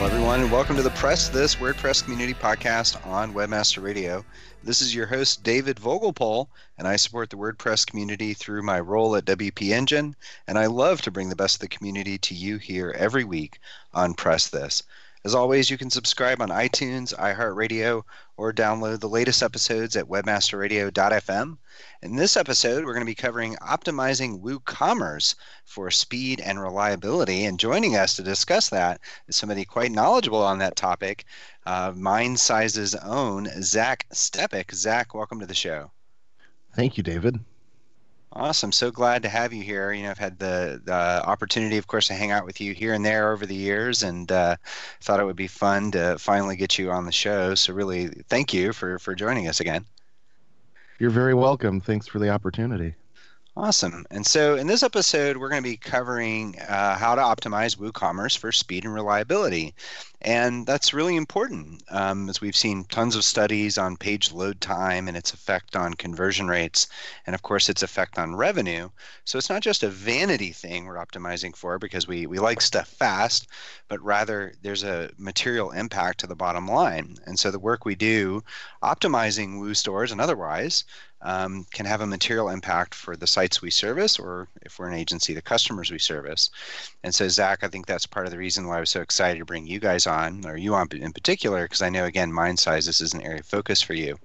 Hello, everyone, and welcome to the Press This WordPress Community Podcast on Webmaster Radio. This is your host, David Vogelpohl, and I support the WordPress community through my role at WP Engine, and I love to bring the best of the community to you here every week on Press This. As always, you can subscribe on iTunes, iHeartRadio, or download the latest episodes at webmasterradio.fm. In this episode, we're going to be covering optimizing WooCommerce for speed and reliability. And joining us to discuss that is somebody quite knowledgeable on that topic, uh, Mindsize's own Zach Stepek. Zach, welcome to the show. Thank you, David. Awesome. So glad to have you here. You know, I've had the, the opportunity, of course, to hang out with you here and there over the years, and uh, thought it would be fun to finally get you on the show. So, really, thank you for, for joining us again. You're very welcome. Thanks for the opportunity. Awesome. And so in this episode, we're going to be covering uh, how to optimize WooCommerce for speed and reliability. And that's really important um, as we've seen tons of studies on page load time and its effect on conversion rates, and of course, its effect on revenue. So it's not just a vanity thing we're optimizing for because we, we like stuff fast, but rather there's a material impact to the bottom line. And so the work we do optimizing Woo stores and otherwise um, can have a material impact for the sites we service, or if we're an agency, the customers we service. And so, Zach, I think that's part of the reason why I was so excited to bring you guys on, or you on in particular, because I know, again, Mindsize, this is an area of focus for you.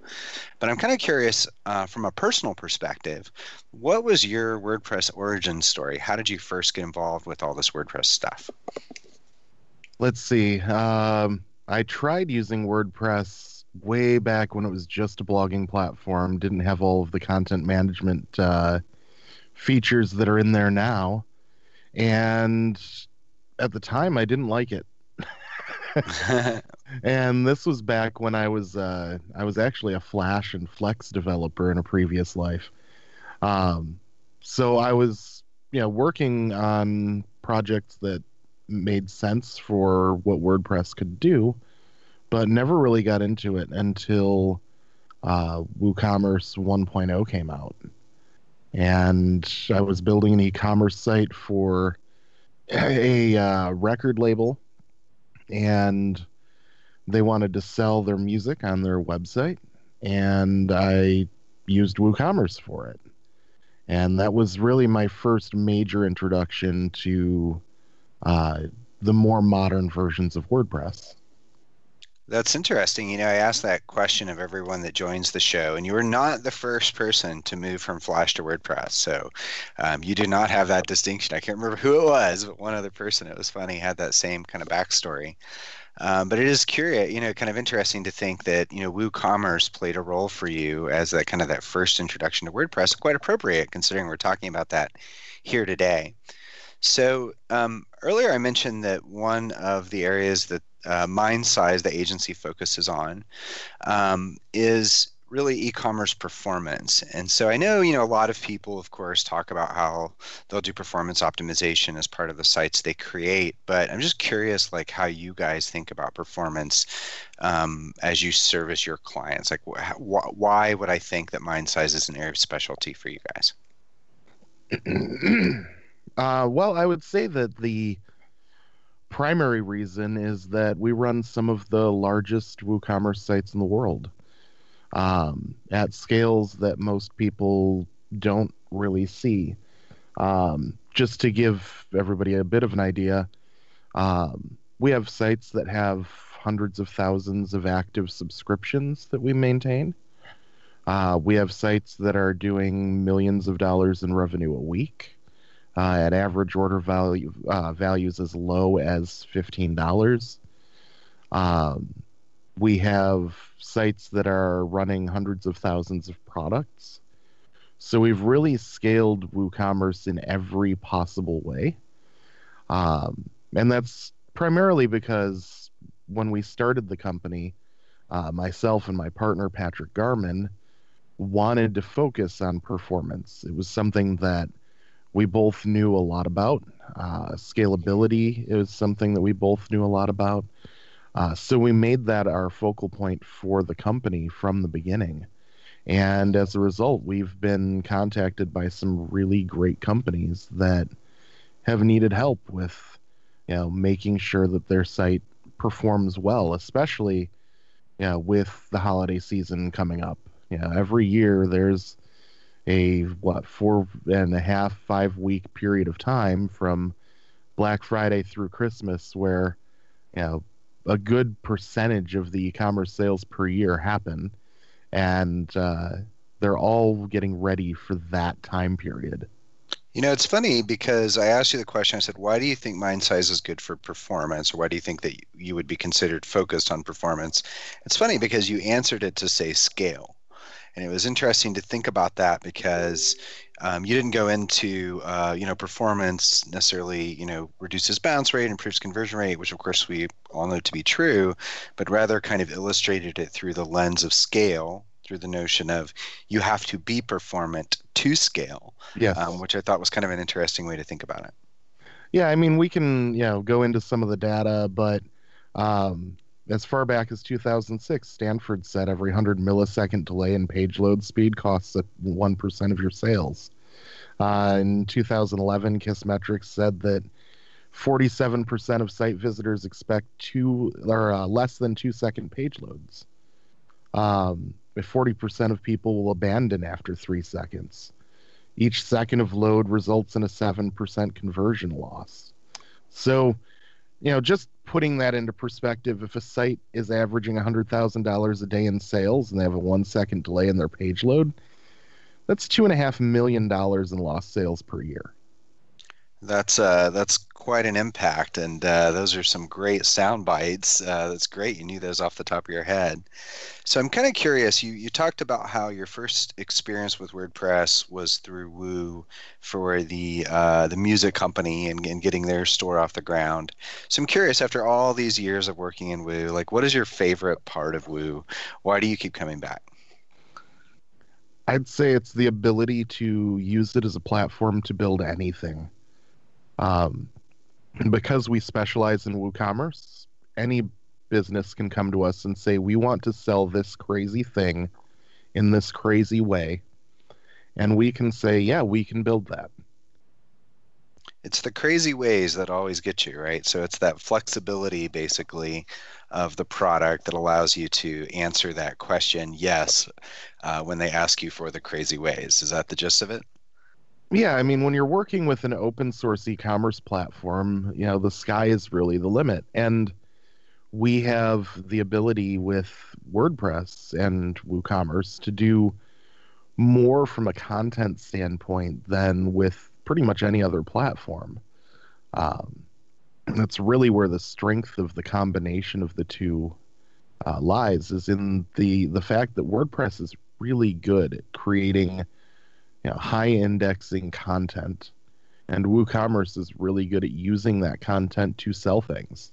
But I'm kind of curious uh, from a personal perspective, what was your WordPress origin story? How did you first get involved with all this WordPress stuff? Let's see. Um, I tried using WordPress way back when it was just a blogging platform, didn't have all of the content management uh, features that are in there now. And at the time, I didn't like it. and this was back when I was uh, I was actually a Flash and Flex developer in a previous life. Um, so I was you know working on projects that made sense for what WordPress could do, but never really got into it until uh, WooCommerce 1.0 came out. And I was building an e commerce site for a, uh, record label, and they wanted to sell their music on their website. and I used WooCommerce for it. And that was really my first major introduction to uh, the more modern versions of WordPress. That's interesting. You know, I asked that question of everyone that joins the show, and you were not the first person to move from Flash to WordPress. So um, you do not have that distinction. I can't remember who it was, but one other person, it was funny, had that same kind of backstory. Um, but it is curious, you know, kind of interesting to think that you know WooCommerce played a role for you as that kind of that first introduction to WordPress. Quite appropriate considering we're talking about that here today. So um, earlier I mentioned that one of the areas that uh, Mindsize, the agency focuses on, um, is really e-commerce performance. And so I know, you know, a lot of people, of course, talk about how they'll do performance optimization as part of the sites they create. But I'm just curious, like, how you guys think about performance um, as you service your clients. Like, wh- why would I think that Mindsize is an area of specialty for you guys? uh, well, I would say that the primary reason is that we run some of the largest WooCommerce sites in the world um, at scales that most people don't really see. Um, just to give everybody a bit of an idea, um, we have sites that have hundreds of thousands of active subscriptions that we maintain. Uh, we have sites that are doing millions of dollars in revenue a week uh, at average order value uh, values as low as fifteen dollars. Um, we have sites that are running hundreds of thousands of products. So we've really scaled WooCommerce in every possible way. Um, and that's primarily because when we started the company, uh, myself and my partner, Patrick Garman, wanted to focus on performance. It was something that we both knew a lot about. Uh, scalability is something that we both knew a lot about. Uh, so we made that our focal point for the company from the beginning. And as a result, we've been contacted by some really great companies that have needed help with, you know, making sure that their site performs well, especially, you know, with the holiday season coming up. You know, every year there's a what four and a half, five week period of time from Black Friday through Christmas where, you know, a good percentage of the e-commerce sales per year happen, and uh, they're all getting ready for that time period. You know, it's funny because I asked you the question. I said, "Why do you think Mindsize is good for performance, or why do you think that you would be considered focused on performance?" It's funny because you answered it to say scale and it was interesting to think about that because um, you didn't go into uh, you know performance necessarily you know reduces bounce rate improves conversion rate which of course we all know to be true but rather kind of illustrated it through the lens of scale through the notion of you have to be performant to scale yes. Um, which i thought was kind of an interesting way to think about it yeah i mean we can you know go into some of the data but um, as far back as 2006, Stanford said every 100 millisecond delay in page load speed costs 1% of your sales. Uh, in 2011, Kissmetrics said that 47% of site visitors expect two or uh, less than two second page loads. Um, 40% of people will abandon after three seconds. Each second of load results in a 7% conversion loss. So, you know, just putting that into perspective, if a site is averaging $100,000 a day in sales and they have a one second delay in their page load, that's two and a half million dollars in lost sales per year. That's uh, that's quite an impact, and uh, those are some great sound bites. Uh, that's great. You knew those off the top of your head. So I'm kind of curious. You you talked about how your first experience with WordPress was through Woo for the uh, the music company and, and getting their store off the ground. So I'm curious. After all these years of working in Woo, like what is your favorite part of Woo? Why do you keep coming back? I'd say it's the ability to use it as a platform to build anything. Um, because we specialize in WooCommerce, any business can come to us and say, we want to sell this crazy thing in this crazy way. And we can say, yeah, we can build that. it's the crazy ways that always get you, right? So it's that flexibility basically of the product that allows you to answer that question yes uh, when they ask you for the crazy ways. Is that the gist of it? Yeah, I mean, when you're working with an open source e commerce platform, you know, the sky is really the limit. And we have the ability with WordPress and WooCommerce to do more from a content standpoint than with pretty much any other platform. Um, that's really where the strength of the combination of the two uh, lies is in the the fact that WordPress is really good at creating you know, high indexing content, and WooCommerce is really good at using that content to sell things.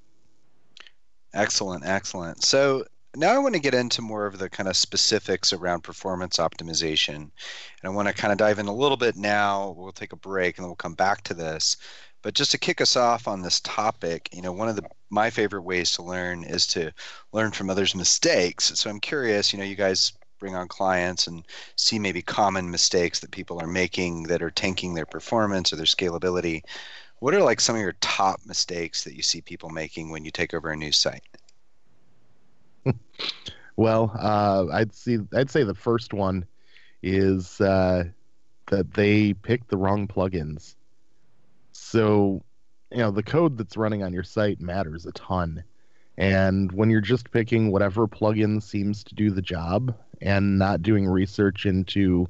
Excellent, excellent. So now I want to get into more of the kind of specifics around performance optimization. And I want to kind of dive in a little bit now. We'll take a break and then we'll come back to this. But just to kick us off on this topic, you know, one of the my favorite ways to learn is to learn from others' mistakes. So I'm curious, you know, you guys bring on clients and see maybe common mistakes that people are making that are tanking their performance or their scalability. What are like some of your top mistakes that you see people making when you take over a new site? well, uh, I'd see. I'd say the first one is uh, that they picked the wrong plugins. So, you know, the code that's running on your site matters a ton. And when you're just picking whatever plugin seems to do the job and not doing research into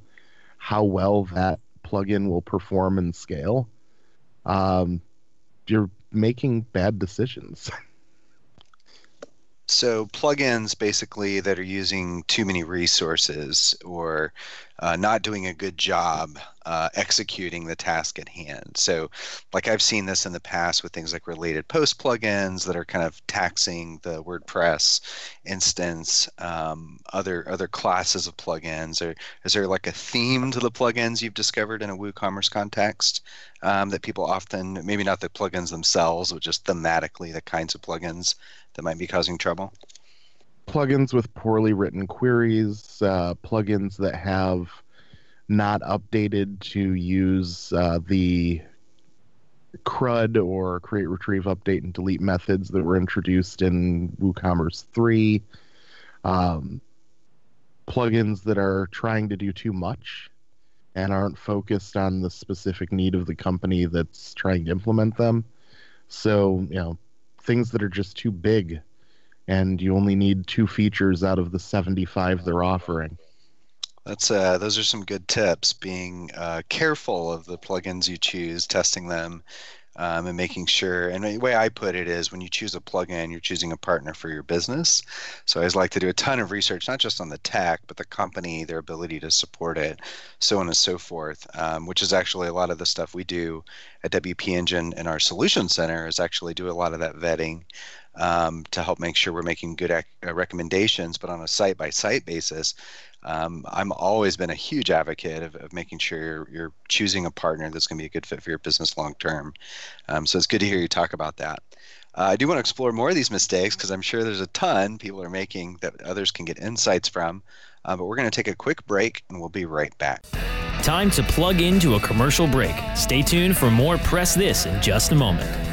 how well that plugin will perform and scale, um, you're making bad decisions. So plugins basically that are using too many resources or uh, not doing a good job uh, executing the task at hand. So, like I've seen this in the past with things like related post plugins that are kind of taxing the WordPress instance, um, other other classes of plugins. Or is there like a theme to the plugins you've discovered in a WooCommerce context um, that people often, maybe not the plugins themselves, but just thematically the kinds of plugins that might be causing trouble? Plugins with poorly written queries, uh, plugins that have not updated to use uh, the CRUD or create, retrieve, update, and delete methods that were introduced in WooCommerce 3. Um, plugins that are trying to do too much and aren't focused on the specific need of the company that's trying to implement them. So, you know, things that are just too big and you only need two features out of the 75 they're offering. That's uh, those are some good tips. Being uh, careful of the plugins you choose, testing them, um, and making sure. And the way I put it is, when you choose a plugin, you're choosing a partner for your business. So I always like to do a ton of research, not just on the tech, but the company, their ability to support it, so on and so forth. Um, which is actually a lot of the stuff we do at WP Engine in our Solution Center. Is actually do a lot of that vetting um, to help make sure we're making good ac- uh, recommendations, but on a site by site basis. Um, I'm always been a huge advocate of, of making sure you're, you're, choosing a partner that's going to be a good fit for your business long term. Um, so it's good to hear you talk about that. Uh, I do want to explore more of these mistakes because I'm sure there's a ton people are making that others can get insights from. Uh, but we're going to take a quick break and we'll be right back. Time to plug into a commercial break. Stay tuned for more Press This in just a moment.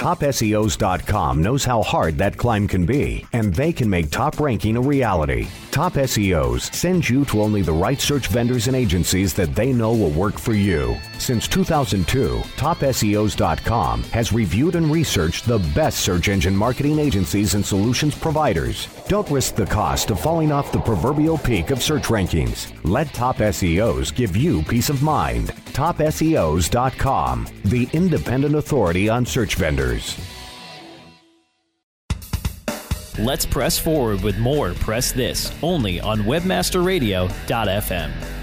TopSEOs.com knows how hard that climb can be, and they can make top ranking a reality. Top SEOs sends you to only the right search vendors and agencies that they know will work for you. Since 2002, TopSEOs.com has reviewed and researched the best search engine marketing agencies and solutions providers. Don't risk the cost of falling off the proverbial peak of search rankings. Let Top SEOs give you peace of mind. TopSEOs.com, the independent authority on search vendors. Let's press forward with more Press This only on WebmasterRadio.fm.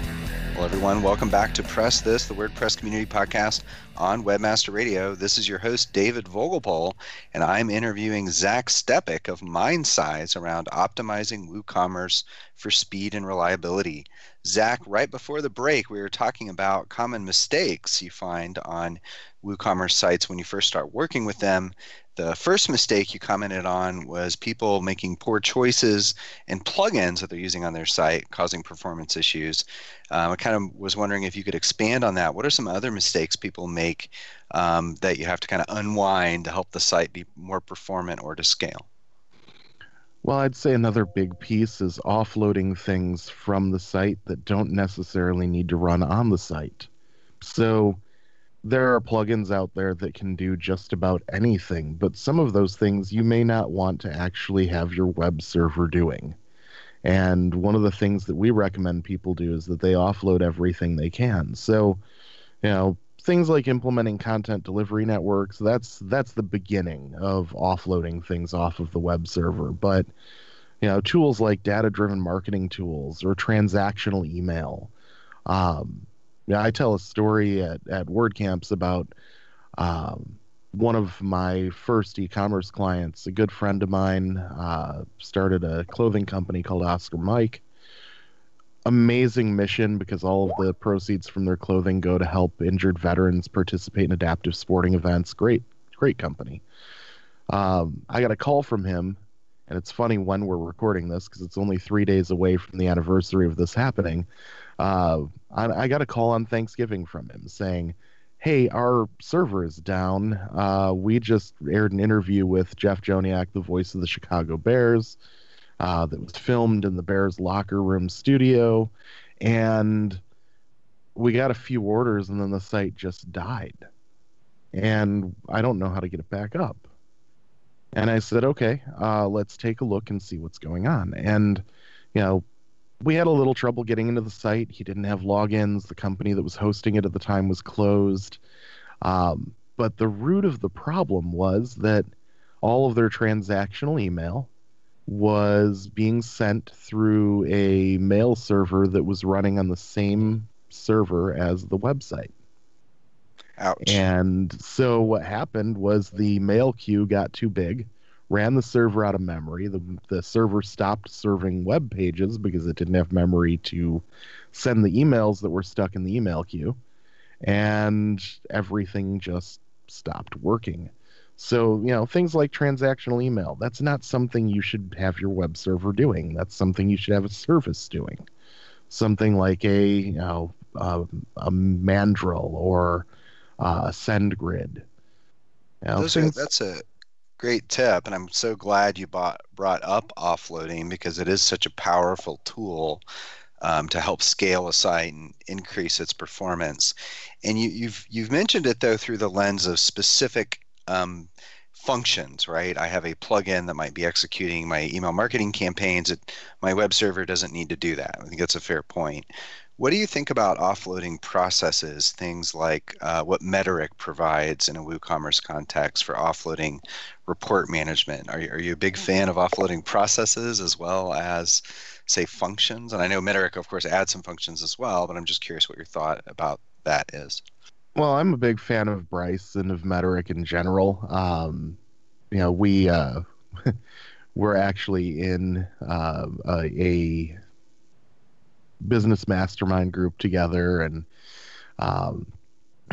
Well, everyone, welcome back to Press This, the WordPress Community Podcast on Webmaster Radio. This is your host, David Vogelpohl, and I'm interviewing Zach Stepek of MindSize around optimizing WooCommerce for speed and reliability. Zach, right before the break, we were talking about common mistakes you find on WooCommerce sites when you first start working with them. The first mistake you commented on was people making poor choices and plugins that they're using on their site, causing performance issues. Um, I kind of was wondering if you could expand on that. What are some other mistakes people make um, that you have to kind of unwind to help the site be more performant or to scale? Well, I'd say another big piece is offloading things from the site that don't necessarily need to run on the site. So, there are plugins out there that can do just about anything, but some of those things you may not want to actually have your web server doing. And one of the things that we recommend people do is that they offload everything they can. So, you know, things like implementing content delivery networks, that's that's the beginning of offloading things off of the web server. But, you know, tools like data-driven marketing tools or transactional email, um, I tell a story at, at WordCamps about um, one of my first e-commerce clients. A good friend of mine uh, started a clothing company called Oscar Mike. Amazing mission because all of the proceeds from their clothing go to help injured veterans participate in adaptive sporting events. Great, great company. Um, I got a call from him, and it's funny when we're recording this because it's only three days away from the anniversary of this happening. Uh, I, I, got a call on Thanksgiving from him saying, "Hey, our server is down. Uh, we just aired an interview with Jeff Joniak, the voice of the Chicago Bears, uh, that was filmed in the Bears locker room studio, and we got a few orders, and then the site just died, and I don't know how to get it back up." And I said, "Okay, uh, let's take a look and see what's going on." And you know we had a little trouble getting into the site. He didn't have logins. The company that was hosting it at the time was closed. Um, but the root of the problem was that all of their transactional email was being sent through a mail server that was running on the same server as the website. Ouch. And so what happened was the mail queue got too big ran the server out of memory. The, the server stopped serving web pages because it didn't have memory to send the emails that were stuck in the email queue. And everything just stopped working. So, you know, things like transactional email, that's not something you should have your web server doing. That's something you should have a service doing. Something like a, you know, a, a Mandrill or uh, SendGrid. You know, things... are, that's a great tip, and I'm so glad you bought, brought up offloading because it is such a powerful tool um, to help scale a site and increase its performance. And you, have you've, you've mentioned it though through the lens of specific um, functions, right? I have a plugin that might be executing my email marketing campaigns. It, my web server doesn't need to do that. I think that's a fair point. What do you think about offloading processes, things like uh, what Metorik provides in a WooCommerce context for offloading report management? Are you, are you a big fan of offloading processes as well as, say, functions? And I know Metorik, of course, adds some functions as well, but I'm just curious what your thought about that is. Well, I'm a big fan of Bryce and of Metorik in general. Um, you know, we uh, we're actually in uh, a, a business mastermind group together, and um,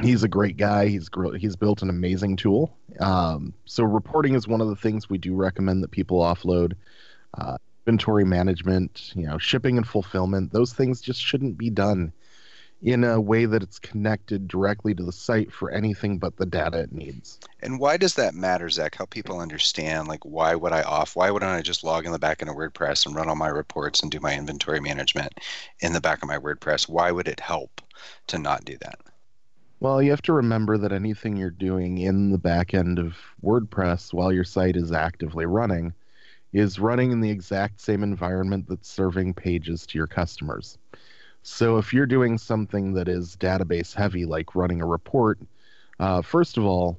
he's a great guy. He's he's built an amazing tool. Um, so reporting is one of the things we do recommend that people offload. Uh, inventory management, you know, shipping and fulfillment, those things just shouldn't be done in a way that it's connected directly to the site for anything but the data it needs. And why does that matter, Zach? Help people understand like why would I off? Why wouldn't I just log in the back end of WordPress and run all my reports and do my inventory management in the back of my WordPress? Why would it help to not do that? Well, you have to remember that anything you're doing in the back end of WordPress while your site is actively running is running in the exact same environment that's serving pages to your customers. So if you're doing something that is database heavy, like running a report, uh, first of all,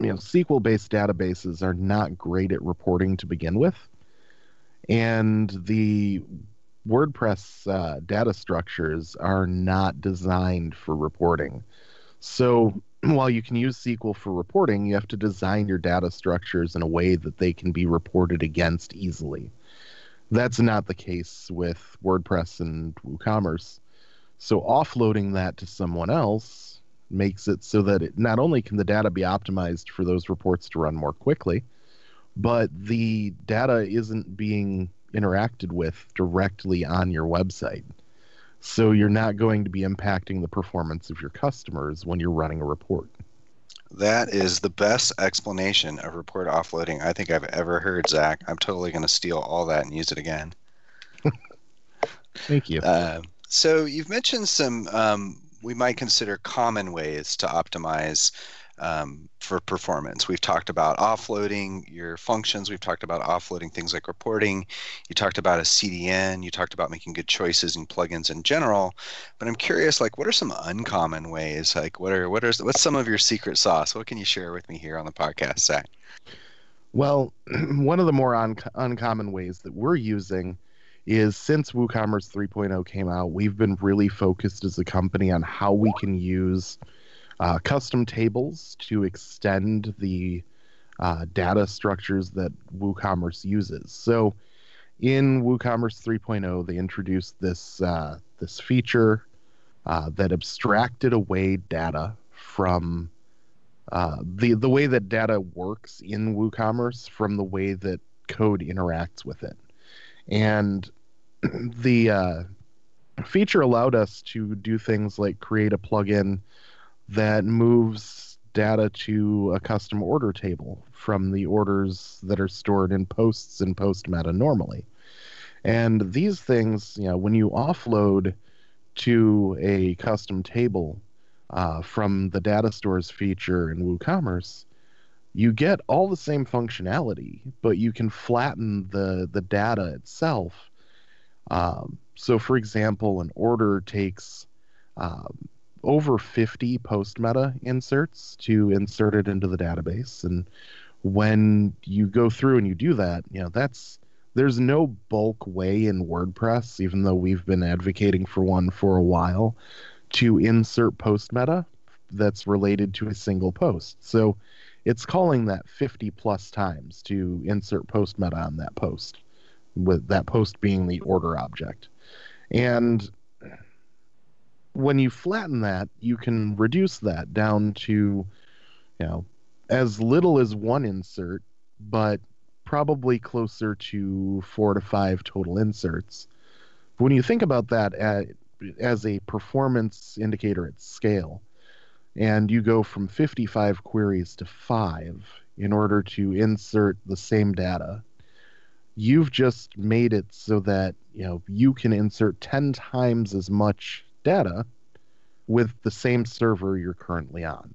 you know SQL based databases are not great at reporting to begin with, and the WordPress uh, data structures are not designed for reporting. So while you can use SQL for reporting, you have to design your data structures in a way that they can be reported against easily. That's not the case with WordPress and WooCommerce. So offloading that to someone else makes it so that it not only can the data be optimized for those reports to run more quickly, but the data isn't being interacted with directly on your website. So you're not going to be impacting the performance of your customers when you're running a report. That is the best explanation of report offloading I think I've ever heard, Zach. I'm totally going to steal all that and use it again. Thank you. Uh, so you've mentioned some um, we might consider common ways to optimize um, for performance. We've talked about offloading your functions. We've talked about offloading things like reporting. You talked about a CDN. You talked about making good choices in plugins in general. But I'm curious, like, what are some uncommon ways? Like, what are what are what's some of your secret sauce? What can you share with me here on the podcast, Zach? Well, one of the more un- uncommon ways that we're using is since WooCommerce 3.0 came out, we've been really focused as a company on how we can use uh, custom tables to extend the uh, data structures that WooCommerce uses. So in WooCommerce 3.0, they introduced this uh, this feature uh, that abstracted away data from uh, the the way that data works in WooCommerce from the way that code interacts with it, and the uh, feature allowed us to do things like create a plugin that moves data to a custom order table from the orders that are stored in posts and post meta normally. And these things, you know, when you offload to a custom table uh, from the data stores feature in WooCommerce, you get all the same functionality, but you can flatten the the data itself. Um, so, for example, an order takes um, over 50 post meta inserts to insert it into the database. And when you go through and you do that you know that's there's no bulk way in wordpress even though we've been advocating for one for a while to insert post meta that's related to a single post. So it's calling that 50 plus times to insert post meta on that post with that post being the order object. And when you flatten that, you can reduce that down to, you know, as little as one insert, but probably closer to four to five total inserts. When you think about that at, as a performance indicator at scale, and you go from 55 queries to five in order to insert the same data, you've just made it so that you know you can insert 10 times as much data with the same server you're currently on.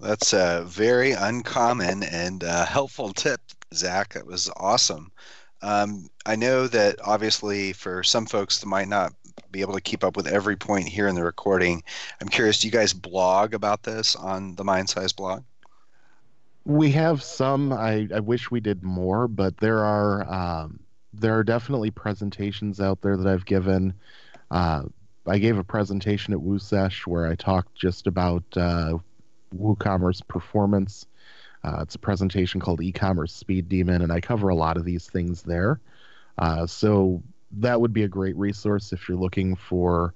That's a very uncommon and uh, helpful tip, Zach. That was awesome. Um, I know that obviously for some folks that might not be able to keep up with every point here in the recording, I'm curious, do you guys blog about this on the MindSize blog? We have some. I, I wish we did more, but there are um, there are definitely presentations out there that I've given. Uh, I gave a presentation at WooSesh where I talked just about uh, WooCommerce performance. Uh, it's a presentation called E-commerce Speed Demon, and I cover a lot of these things there. Uh, so that would be a great resource if you're looking for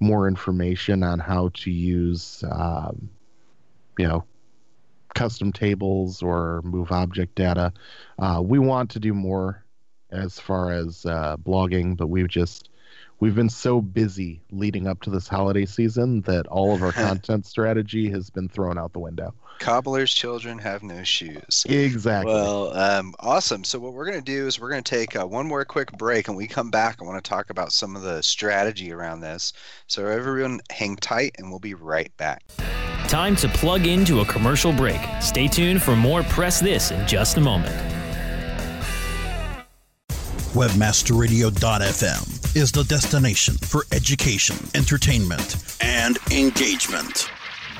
more information on how to use, um, you know, custom tables or move object data. Uh, we want to do more as far as uh, blogging, but we've just we've been so busy leading up to this holiday season that all of our content strategy has been thrown out the window. Cobbler's children have no shoes. Exactly. Well, um, awesome. So what we're going to do is we're going to take uh, one more quick break, and we come back. I want to talk about some of the strategy around this. So everyone, hang tight, and we'll be right back. Time to plug into a commercial break. Stay tuned for more Press This in just a moment. Webmasterradio.fm is the destination for education, entertainment, and engagement.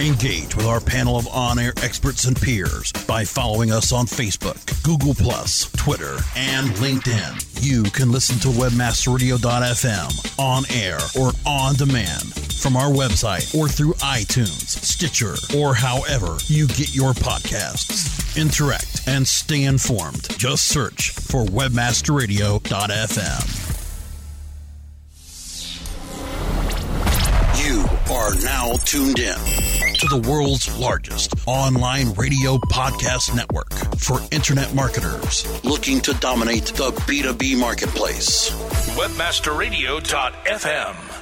Engage with our panel of on air experts and peers by following us on Facebook, Google, Twitter, and LinkedIn. You can listen to WebmasterRadio.fm on air or on demand from our website or through iTunes, Stitcher, or however you get your podcasts. Interact and stay informed. Just search for WebmasterRadio.fm. You are now tuned in to the world's largest online radio podcast network for internet marketers looking to dominate the B2B marketplace. Webmasterradio.fm.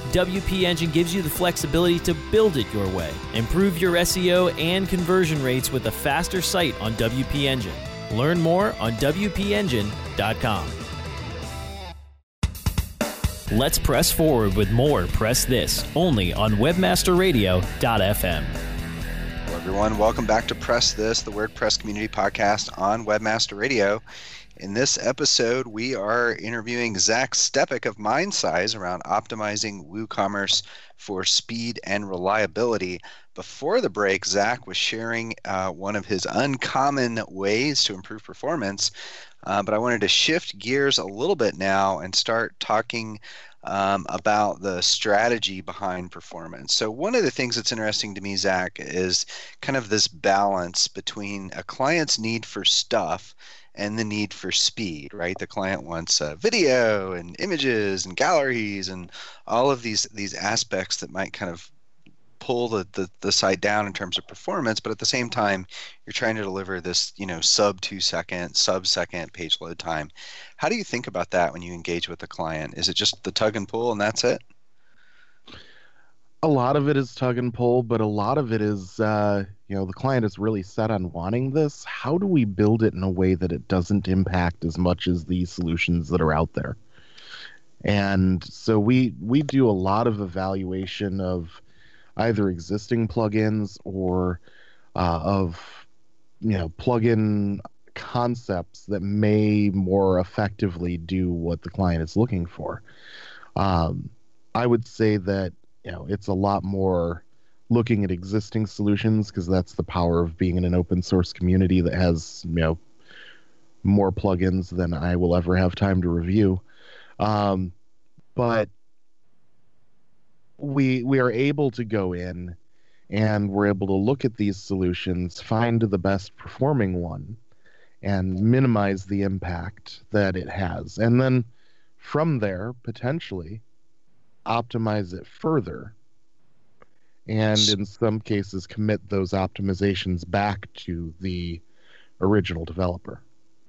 WP Engine gives you the flexibility to build it your way. Improve your SEO and conversion rates with a faster site on WP Engine. Learn more on WPEngine.com. Let's press forward with more Press This only on WebmasterRadio.fm. Hello, everyone. Welcome back to Press This, the WordPress community podcast on Webmaster Radio. In this episode, we are interviewing Zach Stepek of MindSize around optimizing WooCommerce for speed and reliability. Before the break, Zach was sharing uh, one of his uncommon ways to improve performance. Uh, but I wanted to shift gears a little bit now and start talking um, about the strategy behind performance. So, one of the things that's interesting to me, Zach, is kind of this balance between a client's need for stuff and the need for speed, right? The client wants uh, video and images and galleries and all of these these aspects that might kind of pull the, the, the site down in terms of performance, but at the same time, you're trying to deliver this, you know, sub two second, sub second page load time. How do you think about that when you engage with the client? Is it just the tug and pull and that's it? a lot of it is tug and pull, but a lot of it is, uh, you know, the client is really set on wanting this. How do we build it in a way that it doesn't impact as much as the solutions that are out there? And so we we do a lot of evaluation of either existing plugins or uh, of you know plugin concepts that may more effectively do what the client is looking for. Um, I would say that you know it's a lot more looking at existing solutions because that's the power of being in an open source community that has you know more plugins than I will ever have time to review. Um, but we we are able to go in and we're able to look at these solutions, find the best performing one, and minimize the impact that it has. And then from there, potentially optimize it further. And in some cases, commit those optimizations back to the original developer.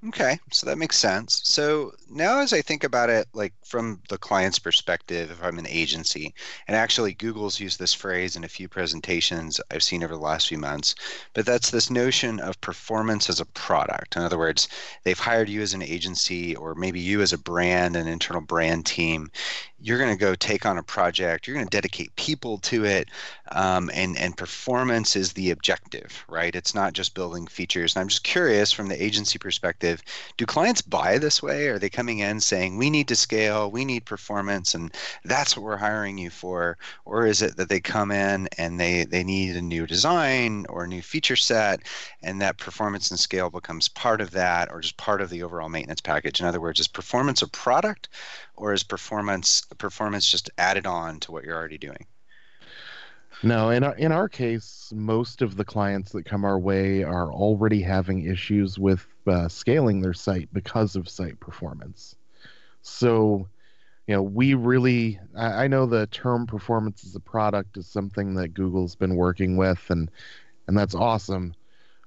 Okay, so that makes sense. So now, as I think about it, like from the client's perspective, if I'm an agency, and actually Google's used this phrase in a few presentations I've seen over the last few months, but that's this notion of performance as a product. In other words, they've hired you as an agency, or maybe you as a brand, an internal brand team. You're going to go take on a project. You're going to dedicate people to it, um, and and performance is the objective, right? It's not just building features. And I'm just curious, from the agency perspective, do clients buy this way? Are they coming in saying we need to scale, we need performance, and that's what we're hiring you for? Or is it that they come in and they, they need a new design or a new feature set, and that performance and scale becomes part of that or just part of the overall maintenance package? In other words, is performance a product or is performance performance just added on to what you're already doing? No, in our, in our case, most of the clients that come our way are already having issues with uh, scaling their site because of site performance. So, you know, we really, I, I know the term performance as a product is something that Google's been working with, and and that's awesome.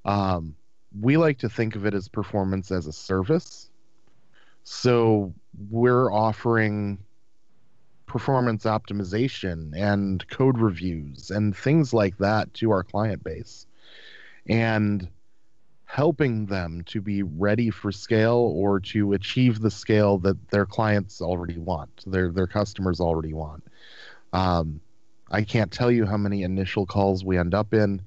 Um, we like to think of it as performance as a service. So we're offering performance optimization and code reviews and things like that to our client base and helping them to be ready for scale or to achieve the scale that their clients already want their their customers already want. Um, i can't tell you how many initial calls we end up in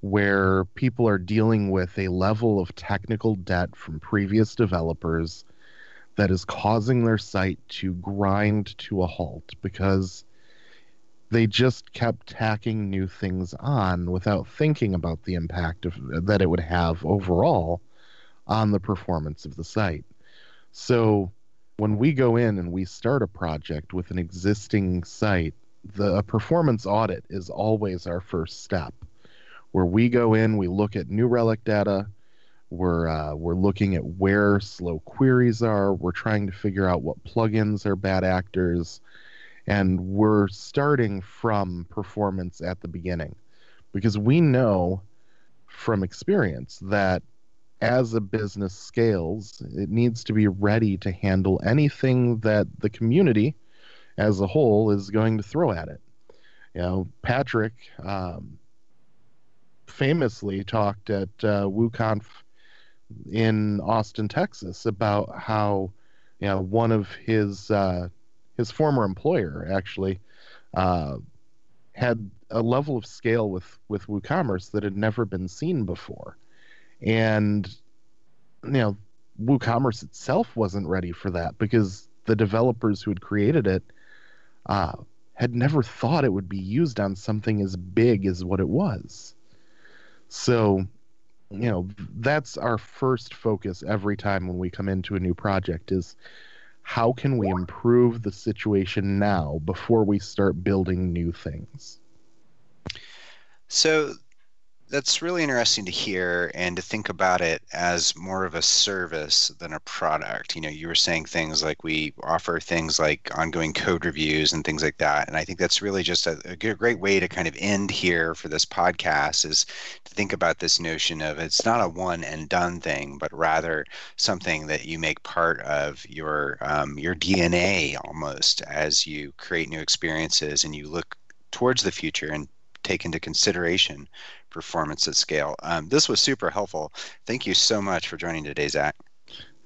where people are dealing with a level of technical debt from previous developers that is causing their site to grind to a halt because they just kept tacking new things on without thinking about the impact of, that it would have overall on the performance of the site. So when we go in and we start a project with an existing site, the performance audit is always our first step where we go in, we look at New Relic data, we're uh, we're looking at where slow queries are. We're trying to figure out what plugins are bad actors, and we're starting from performance at the beginning, because we know from experience that as a business scales, it needs to be ready to handle anything that the community as a whole is going to throw at it. You know, Patrick um, famously talked at uh, WooConf in Austin, Texas, about how you know one of his uh, his former employer actually uh, had a level of scale with with WooCommerce that had never been seen before, and you know WooCommerce itself wasn't ready for that because the developers who had created it uh, had never thought it would be used on something as big as what it was. So you know that's our first focus every time when we come into a new project is how can we improve the situation now before we start building new things? So that's really interesting to hear and to think about it as more of a service than a product. You know, you were saying things like we offer things like ongoing code reviews and things like that. And I think that's really just a, a great way to kind of end here for this podcast is to think about this notion of it's not a one and done thing, but rather something that you make part of your um, your DNA almost as you create new experiences and you look towards the future and take into consideration performance at scale. Um, this was super helpful. Thank you so much for joining today, Zach.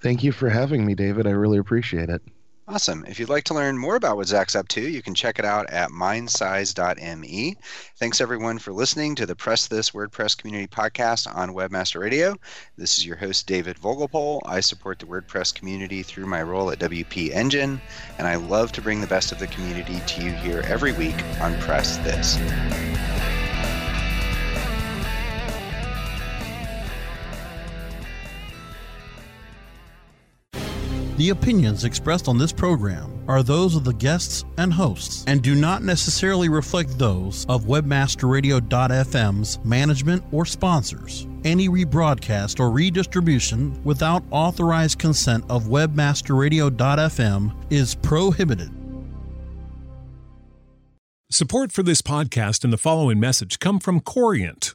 Thank you for having me, David. I really appreciate it. Awesome. If you'd like to learn more about what Zach's up to, you can check it out at mindsize.me. Thanks everyone for listening to the Press This WordPress Community Podcast on Webmaster Radio. This is your host, David Vogelpohl. I support the WordPress community through my role at WP Engine, and I love to bring the best of the community to you here every week on Press This. The opinions expressed on this program are those of the guests and hosts and do not necessarily reflect those of webmasterradio.fm's management or sponsors. Any rebroadcast or redistribution without authorized consent of webmasterradio.fm is prohibited. Support for this podcast and the following message come from Corient.